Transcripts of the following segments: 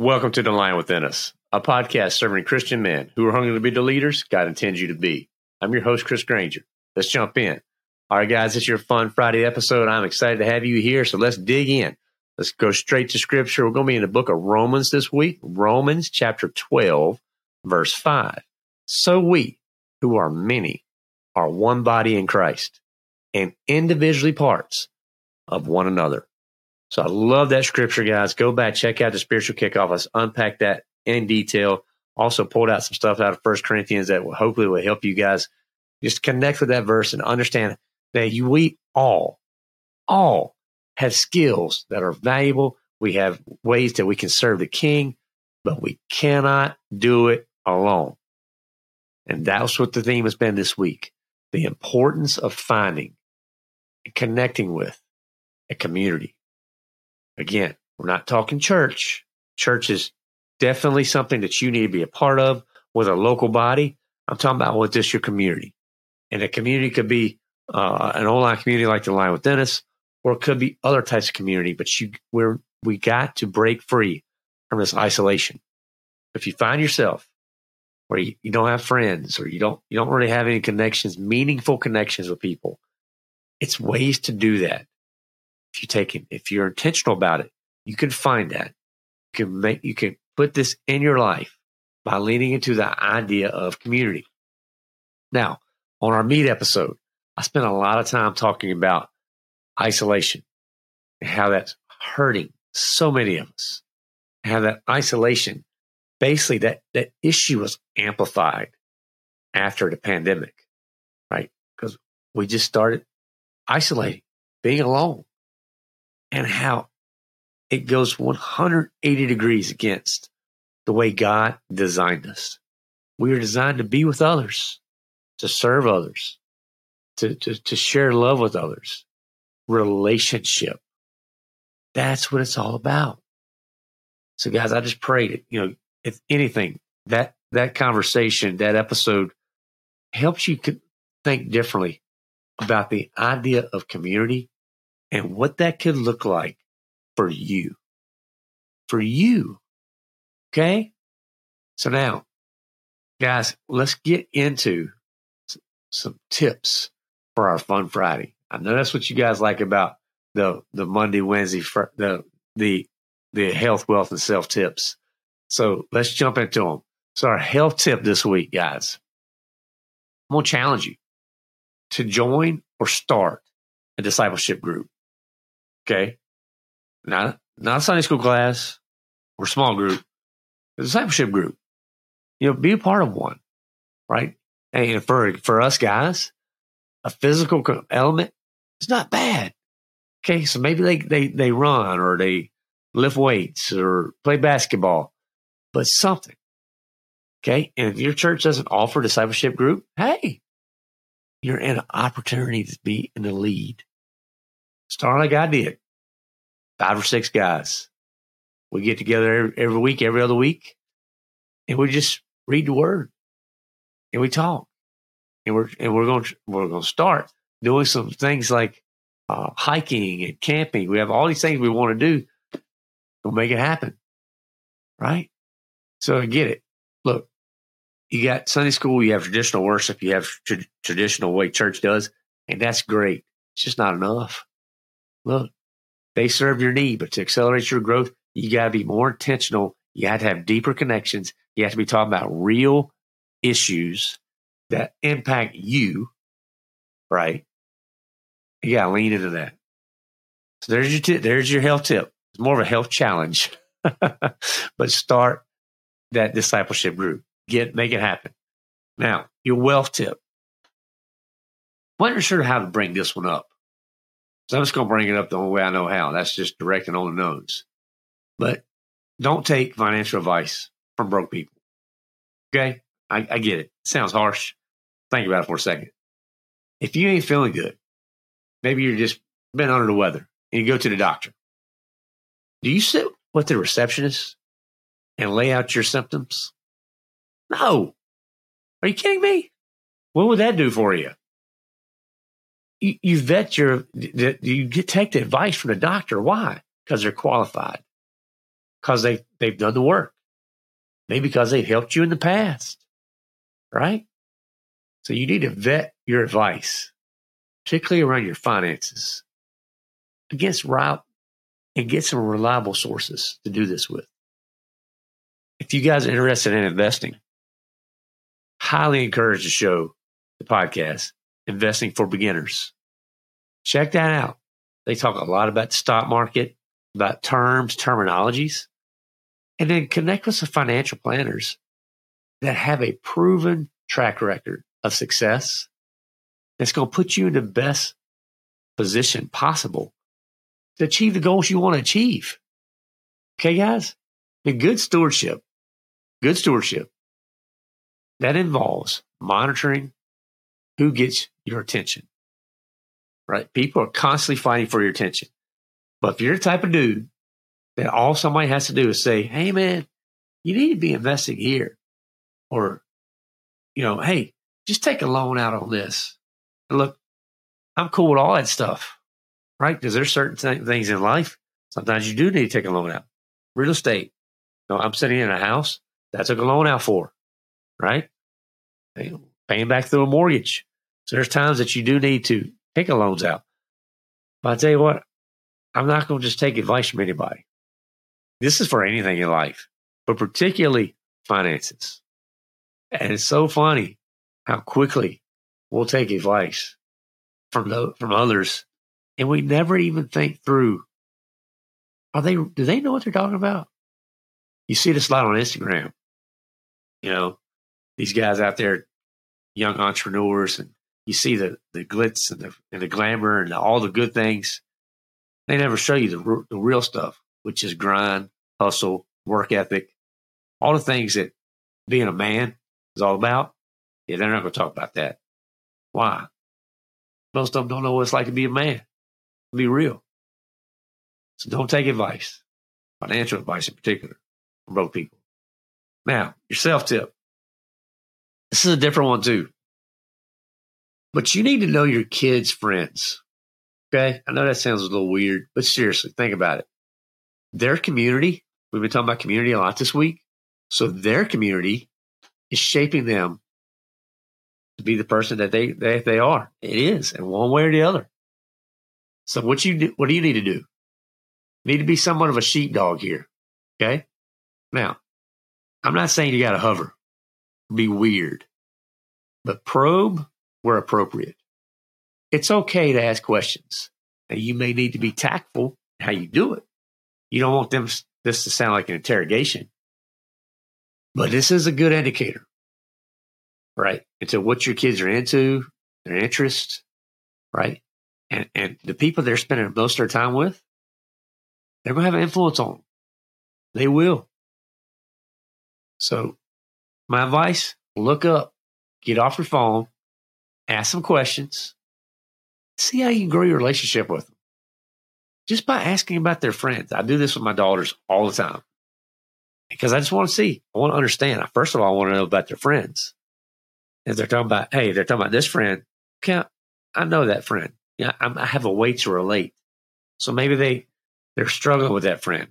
Welcome to The Lion Within Us, a podcast serving Christian men who are hungry to be the leaders God intends you to be. I'm your host, Chris Granger. Let's jump in. All right, guys, it's your fun Friday episode. I'm excited to have you here. So let's dig in. Let's go straight to scripture. We're going to be in the book of Romans this week, Romans chapter 12, verse 5. So we, who are many, are one body in Christ and individually parts of one another. So I love that scripture, guys. Go back, check out the spiritual kickoff. Let's unpack that in detail. Also pulled out some stuff out of First Corinthians that will hopefully will help you guys just connect with that verse and understand that you we all, all have skills that are valuable. We have ways that we can serve the king, but we cannot do it alone. And that's what the theme has been this week. The importance of finding and connecting with a community Again, we're not talking church. Church is definitely something that you need to be a part of with a local body. I'm talking about with just your community. And a community could be uh, an online community like the Lion Within Us, or it could be other types of community. But you, we're, we got to break free from this isolation. If you find yourself where you, you don't have friends or you don't you don't really have any connections, meaningful connections with people, it's ways to do that if you take it, if you're intentional about it, you can find that. You can make, you can put this in your life by leaning into the idea of community. Now, on our meat episode, I spent a lot of time talking about isolation and how that's hurting so many of us. How that isolation, basically that, that issue was amplified after the pandemic, right? Because we just started isolating, being alone and how it goes 180 degrees against the way God designed us. We are designed to be with others, to serve others, to, to, to share love with others, relationship. That's what it's all about. So, guys, I just prayed it. You know, if anything, that that conversation, that episode, helps you think differently about the idea of community and what that could look like for you. For you. Okay? So now, guys, let's get into some tips for our Fun Friday. I know that's what you guys like about the the Monday, Wednesday, the the the health, wealth, and self tips. So let's jump into them. So our health tip this week, guys, I'm gonna challenge you to join or start a discipleship group. Okay. Not, not Sunday school class or small group, a discipleship group. You know, be a part of one, right? And for, for us guys, a physical element is not bad. Okay. So maybe they, they, they run or they lift weights or play basketball, but something. Okay. And if your church doesn't offer discipleship group, hey, you're in an opportunity to be in the lead. Start like I did. Five or six guys. We get together every, week, every other week, and we just read the word and we talk. And we're and we're going to, we're going to start doing some things like uh, hiking and camping. We have all these things we want to do. We'll make it happen, right? So I get it. Look, you got Sunday school, you have traditional worship, you have tra- traditional way church does, and that's great. It's just not enough. Look, they serve your need, but to accelerate your growth, You got to be more intentional. You have to have deeper connections. You have to be talking about real issues that impact you, right? You got to lean into that. So there's your tip. There's your health tip. It's more of a health challenge, but start that discipleship group. Get make it happen. Now your wealth tip. Not sure how to bring this one up. So I'm just going to bring it up the only way I know how. That's just direct and on the nose. But don't take financial advice from broke people. Okay? I, I get it. Sounds harsh. Think about it for a second. If you ain't feeling good, maybe you're just been under the weather and you go to the doctor. Do you sit with the receptionist and lay out your symptoms? No. Are you kidding me? What would that do for you? You, you vet your, you get, take the advice from the doctor. Why? Because they're qualified. Because they, they've done the work. Maybe because they've helped you in the past. Right? So you need to vet your advice, particularly around your finances, against route and get some reliable sources to do this with. If you guys are interested in investing, highly encourage the show, the podcast, Investing for Beginners. Check that out. They talk a lot about the stock market, about terms, terminologies, and then connect with some financial planners that have a proven track record of success that's going to put you in the best position possible to achieve the goals you want to achieve. Okay, guys? And good stewardship, good stewardship, that involves monitoring who gets your attention, right? People are constantly fighting for your attention. But if you're the type of dude that all somebody has to do is say, Hey, man, you need to be investing here. Or, you know, Hey, just take a loan out on this. And look, I'm cool with all that stuff, right? Because there's certain th- things in life. Sometimes you do need to take a loan out. Real estate. You know, I'm sitting in a house that I took a loan out for, right? Paying back through a mortgage. So there's times that you do need to take a loans out. But I tell you what, I'm not going to just take advice from anybody. This is for anything in life, but particularly finances. And it's so funny how quickly we'll take advice from the, from others, and we never even think through. Are they? Do they know what they're talking about? You see this a lot on Instagram. You know, these guys out there, young entrepreneurs, and you see the the glitz and the and the glamour and all the good things. They never show you the the real stuff, which is grind, hustle, work ethic, all the things that being a man is all about. Yeah, they're not going to talk about that. Why? Most of them don't know what it's like to be a man, be real. So don't take advice, financial advice in particular, from broke people. Now, your self tip. This is a different one too. But you need to know your kids' friends. Okay. I know that sounds a little weird, but seriously, think about it. Their community, we've been talking about community a lot this week. So their community is shaping them to be the person that they, they, they are. It is in one way or the other. So what you do, what do you need to do? You need to be somewhat of a sheepdog here. Okay. Now, I'm not saying you got to hover, be weird, but probe where appropriate. It's okay to ask questions. Now, you may need to be tactful how you do it. You don't want them this to sound like an interrogation, but this is a good indicator right? Into what your kids are into, their interests, right? And and the people they're spending most of their time with, they're gonna have an influence on them. They will. So my advice, look up, get off your phone, ask some questions, see how you can grow your relationship with them. Just by asking about their friends. I do this with my daughters all the time because I just want to see. I want to understand. First of all, I want to know about their friends. If they're talking about, hey, they're talking about this friend, okay, I know that friend. Yeah, I have a way to relate. So maybe they they're struggling with that friend.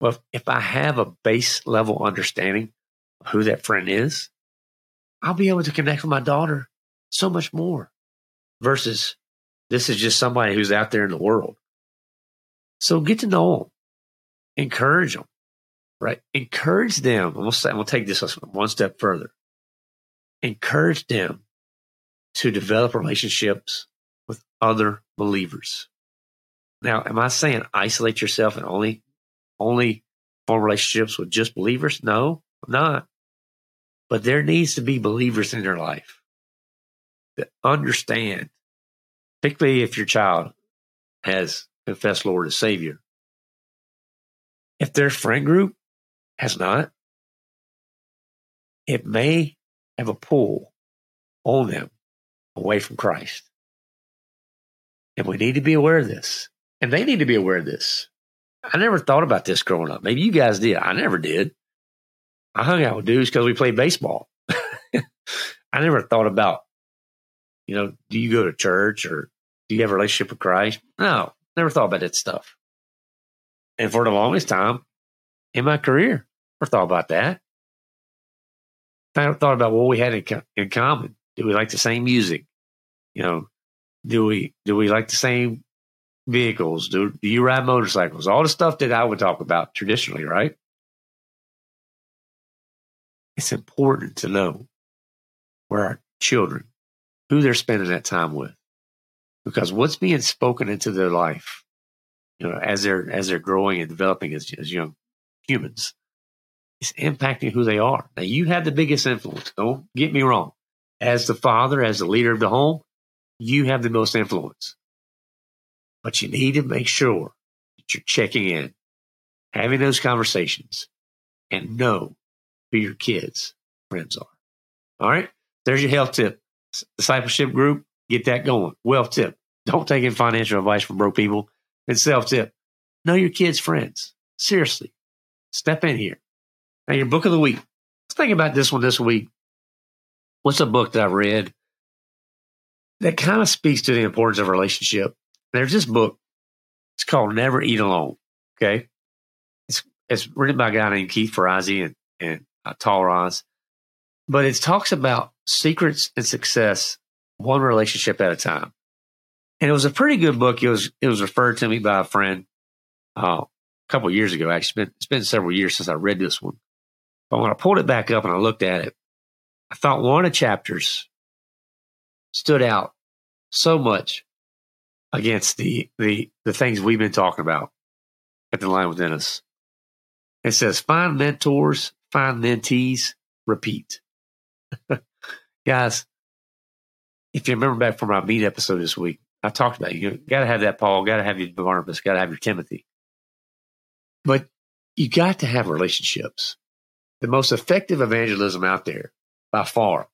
Well, if I have a base level understanding of who that friend is, I'll be able to connect with my daughter so much more versus this is just somebody who's out there in the world. So get to know them. encourage them, right? Encourage them. I'm I'm gonna take this one step further. Encourage them to develop relationships with other believers. Now, am I saying isolate yourself and only only form relationships with just believers? No, I'm not. But there needs to be believers in your life that understand, particularly if your child has confessed Lord as Savior. If their friend group has not, it may have a pull on them away from Christ. And we need to be aware of this. And they need to be aware of this. I never thought about this growing up. Maybe you guys did. I never did. I hung out with dudes because we played baseball. I never thought about, you know, do you go to church or do you have a relationship with Christ? No, never thought about that stuff. And for the longest time in my career, never thought about that. I thought about what we had in, in common. Do we like the same music? You know, do we do we like the same vehicles? Do, do you ride motorcycles? All the stuff that I would talk about traditionally, right? It's important to know where our children, who they're spending that time with, because what's being spoken into their life, you know, as they're as they're growing and developing as, as young humans, is impacting who they are. Now, you have the biggest influence. Don't get me wrong. As the father, as the leader of the home, you have the most influence. But you need to make sure that you're checking in, having those conversations, and know who your kids' friends are. All right. There's your health tip. Discipleship group, get that going. Wealth tip. Don't take in financial advice from broke people. And self tip. Know your kids' friends. Seriously. Step in here. Now, your book of the week. Let's think about this one this week. What's a book that I've read that kind of speaks to the importance of relationship. There's this book. It's called Never Eat Alone. Okay. It's, it's written by a guy named Keith Ferrazzi and, and uh, Raz, but it talks about secrets and success one relationship at a time. And it was a pretty good book. It was, it was referred to me by a friend uh, a couple years ago. Actually, it's been, it's been several years since I read this one. But when I pulled it back up and I looked at it, I thought one of the chapters stood out so much against the the the things we've been talking about at the Lion Within Us. It says find mentors, find mentees, repeat. Guys, if you remember back from our meat episode this week, I talked about you got to have that Paul, got to have your Barnabas, got to have your Timothy. But you got to have relationships. The most effective evangelism out there by far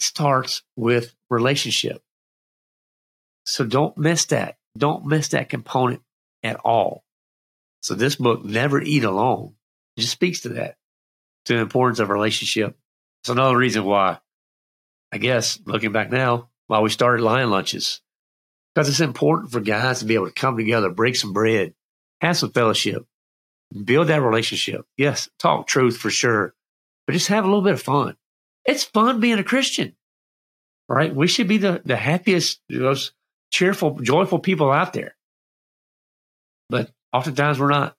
starts with relationship. So don't miss that. Don't miss that component at all. So this book, Never Eat Alone, just speaks to that, to the importance of relationship. It's another reason why, I guess, looking back now, why we started Lion Lunches. Because it's important for guys to be able to come together, break some bread, have some fellowship, build that relationship. Yes, talk truth for sure, but just have a little bit of fun. It's fun being a Christian, right? We should be the, the happiest, most cheerful, joyful people out there. But oftentimes we're not.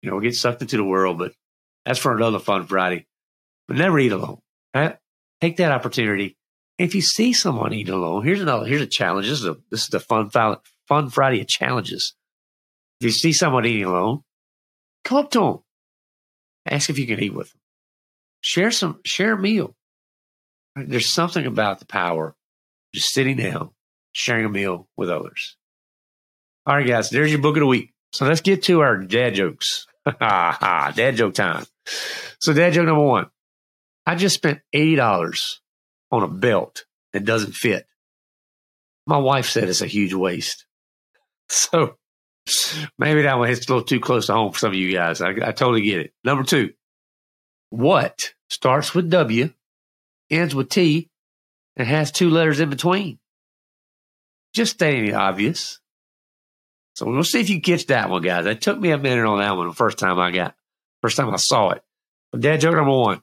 You know, we get sucked into the world, but that's for another fun Friday. But never eat alone. Right? Take that opportunity. If you see someone eating alone, here's another, here's a challenge. This is a, this is the fun, fun Friday of challenges. If you see someone eating alone, come up to them. Ask if you can eat with them share some share a meal. There's something about the power just sitting down, sharing a meal with others. All right, guys, there's your book of the week. So let's get to our dad jokes. dad joke time. So dad joke number one. I just spent eighty dollars on a belt that doesn't fit. My wife said it's a huge waste. So maybe that one hits a little too close to home for some of you guys. I, I totally get it. Number two, what starts with W, ends with T, and has two letters in between? Just stating the obvious. So we'll see if you catch that one, guys. It took me a minute on that one the first time I got, first time I saw it. But dad joke number one.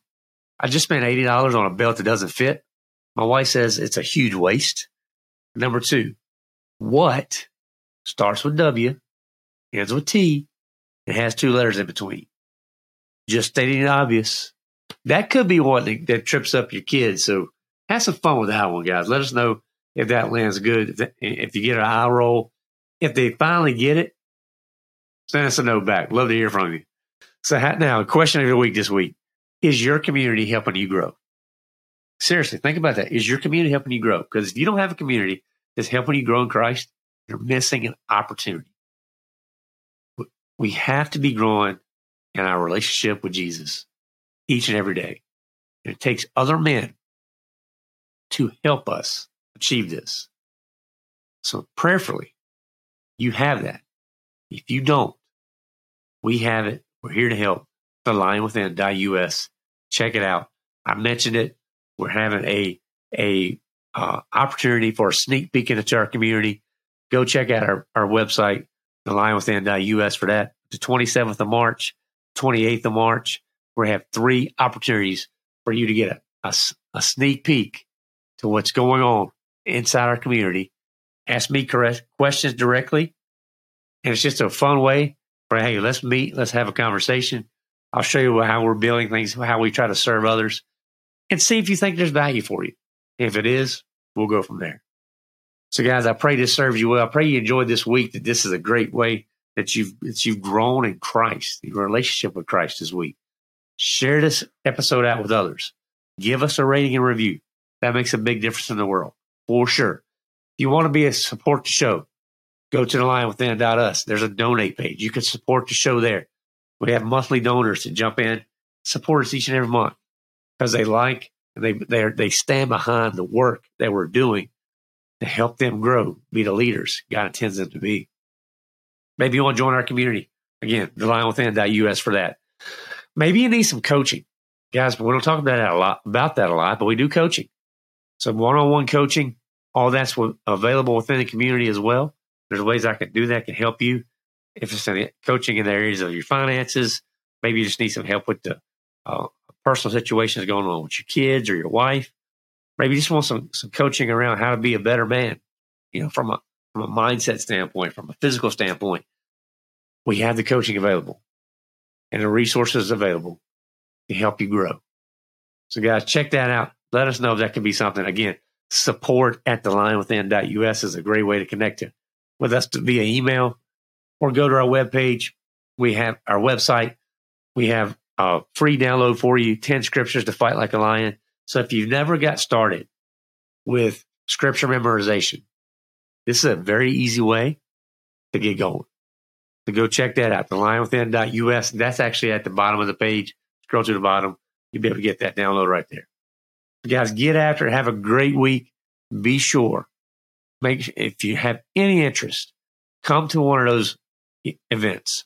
I just spent $80 on a belt that doesn't fit. My wife says it's a huge waste. Number two, what starts with W, ends with T, and has two letters in between. Just stating the obvious. That could be one that, that trips up your kids. So have some fun with that one, guys. Let us know if that lands good. If, that, if you get an eye roll, if they finally get it, send us a note back. Love to hear from you. So now, question of the week this week: Is your community helping you grow? Seriously, think about that. Is your community helping you grow? Because if you don't have a community that's helping you grow in Christ, you're missing an opportunity. We have to be growing in our relationship with Jesus each and every day. And it takes other men to help us achieve this. So prayerfully, you have that. If you don't, we have it. We're here to help. The Lion Within Us. Check it out. I mentioned it. We're having a a uh, opportunity for a sneak peek into our community. Go check out our, our website, thelionwithin.us for that. The 27th of March, 28th of March, we have three opportunities for you to get a, a, a sneak peek to what's going on inside our community. Ask me correct questions directly. And it's just a fun way for, hey, let's meet, let's have a conversation. I'll show you how we're building things, how we try to serve others, and see if you think there's value for you. If it is, we'll go from there. So, guys, I pray this serves you well. I pray you enjoyed this week. That this is a great way that you've that you've grown in Christ, your relationship with Christ this week. Share this episode out with others. Give us a rating and review. That makes a big difference in the world for sure. If you want to be a support the show, go to the Lion Within Us. There's a donate page. You can support the show there. We have monthly donors to jump in, support us each and every month because they like and they they they stand behind the work that we're doing to help them grow, be the leaders God intends them to be. Maybe you want to join our community. Again, the thelionwithin.us for that. Maybe you need some coaching. Guys, but we don't talk about that a lot about that a lot, but we do coaching. So one-on-one coaching, all that's available within the community as well. There's ways I can do that can help you. If it's any coaching in the areas of your finances, maybe you just need some help with the uh, personal situations going on with your kids or your wife. Maybe you just want some some coaching around how to be a better man. You know, from a from a mindset standpoint, from a physical standpoint, we have the coaching available and the resources available to help you grow. So, guys, check that out. Let us know if that can be something. Again, support at thelionwithin.us is a great way to connect it with us via email or go to our webpage. We have our website. We have a free download for you 10 scriptures to fight like a lion. So if you've never got started with scripture memorization, this is a very easy way to get going. So go check that out, thelionwithin.us. That's actually at the bottom of the page. Scroll to the bottom. You'll be able to get that download right there. guys, get after it. Have a great week. Be sure. Make if you have any interest, come to one of those events.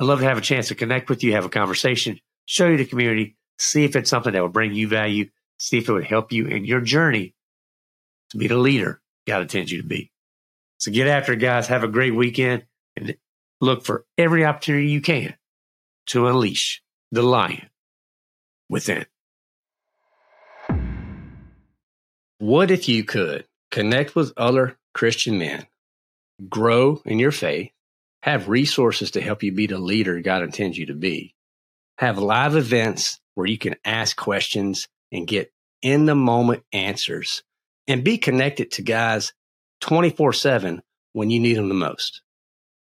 I'd love to have a chance to connect with you, have a conversation, show you the community, see if it's something that will bring you value, see if it would help you in your journey to be the leader God intends you to be. So get after it, guys. Have a great weekend and look for every opportunity you can to unleash the lion within. What if you could connect with other Christian men, grow in your faith, have resources to help you be the leader God intends you to be, have live events where you can ask questions and get in the moment answers, and be connected to guys 24 7 when you need them the most.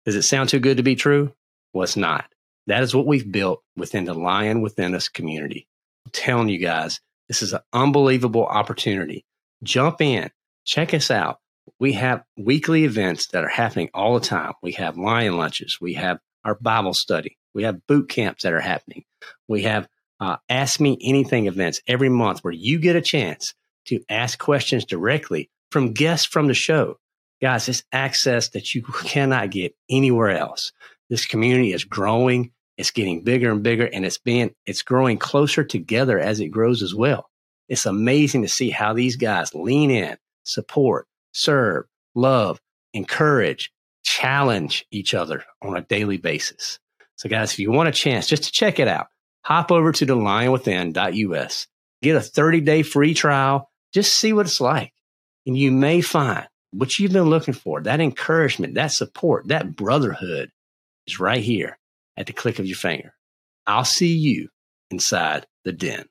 Does it sound too good to be true? Well, it's not. That is what we've built within the Lion Within Us community. I'm telling you guys, this is an unbelievable opportunity. Jump in, check us out. We have weekly events that are happening all the time. We have lion lunches. We have our Bible study. We have boot camps that are happening. We have uh, Ask Me Anything events every month where you get a chance to ask questions directly from guests from the show. Guys, it's access that you cannot get anywhere else. This community is growing. It's getting bigger and bigger and it's being, it's growing closer together as it grows as well. It's amazing to see how these guys lean in, support, serve, love, encourage, challenge each other on a daily basis. So guys, if you want a chance just to check it out, hop over to the lionwithin.us, get a 30 day free trial, just see what it's like. And you may find what you've been looking for, that encouragement, that support, that brotherhood is right here at the click of your finger. I'll see you inside the den.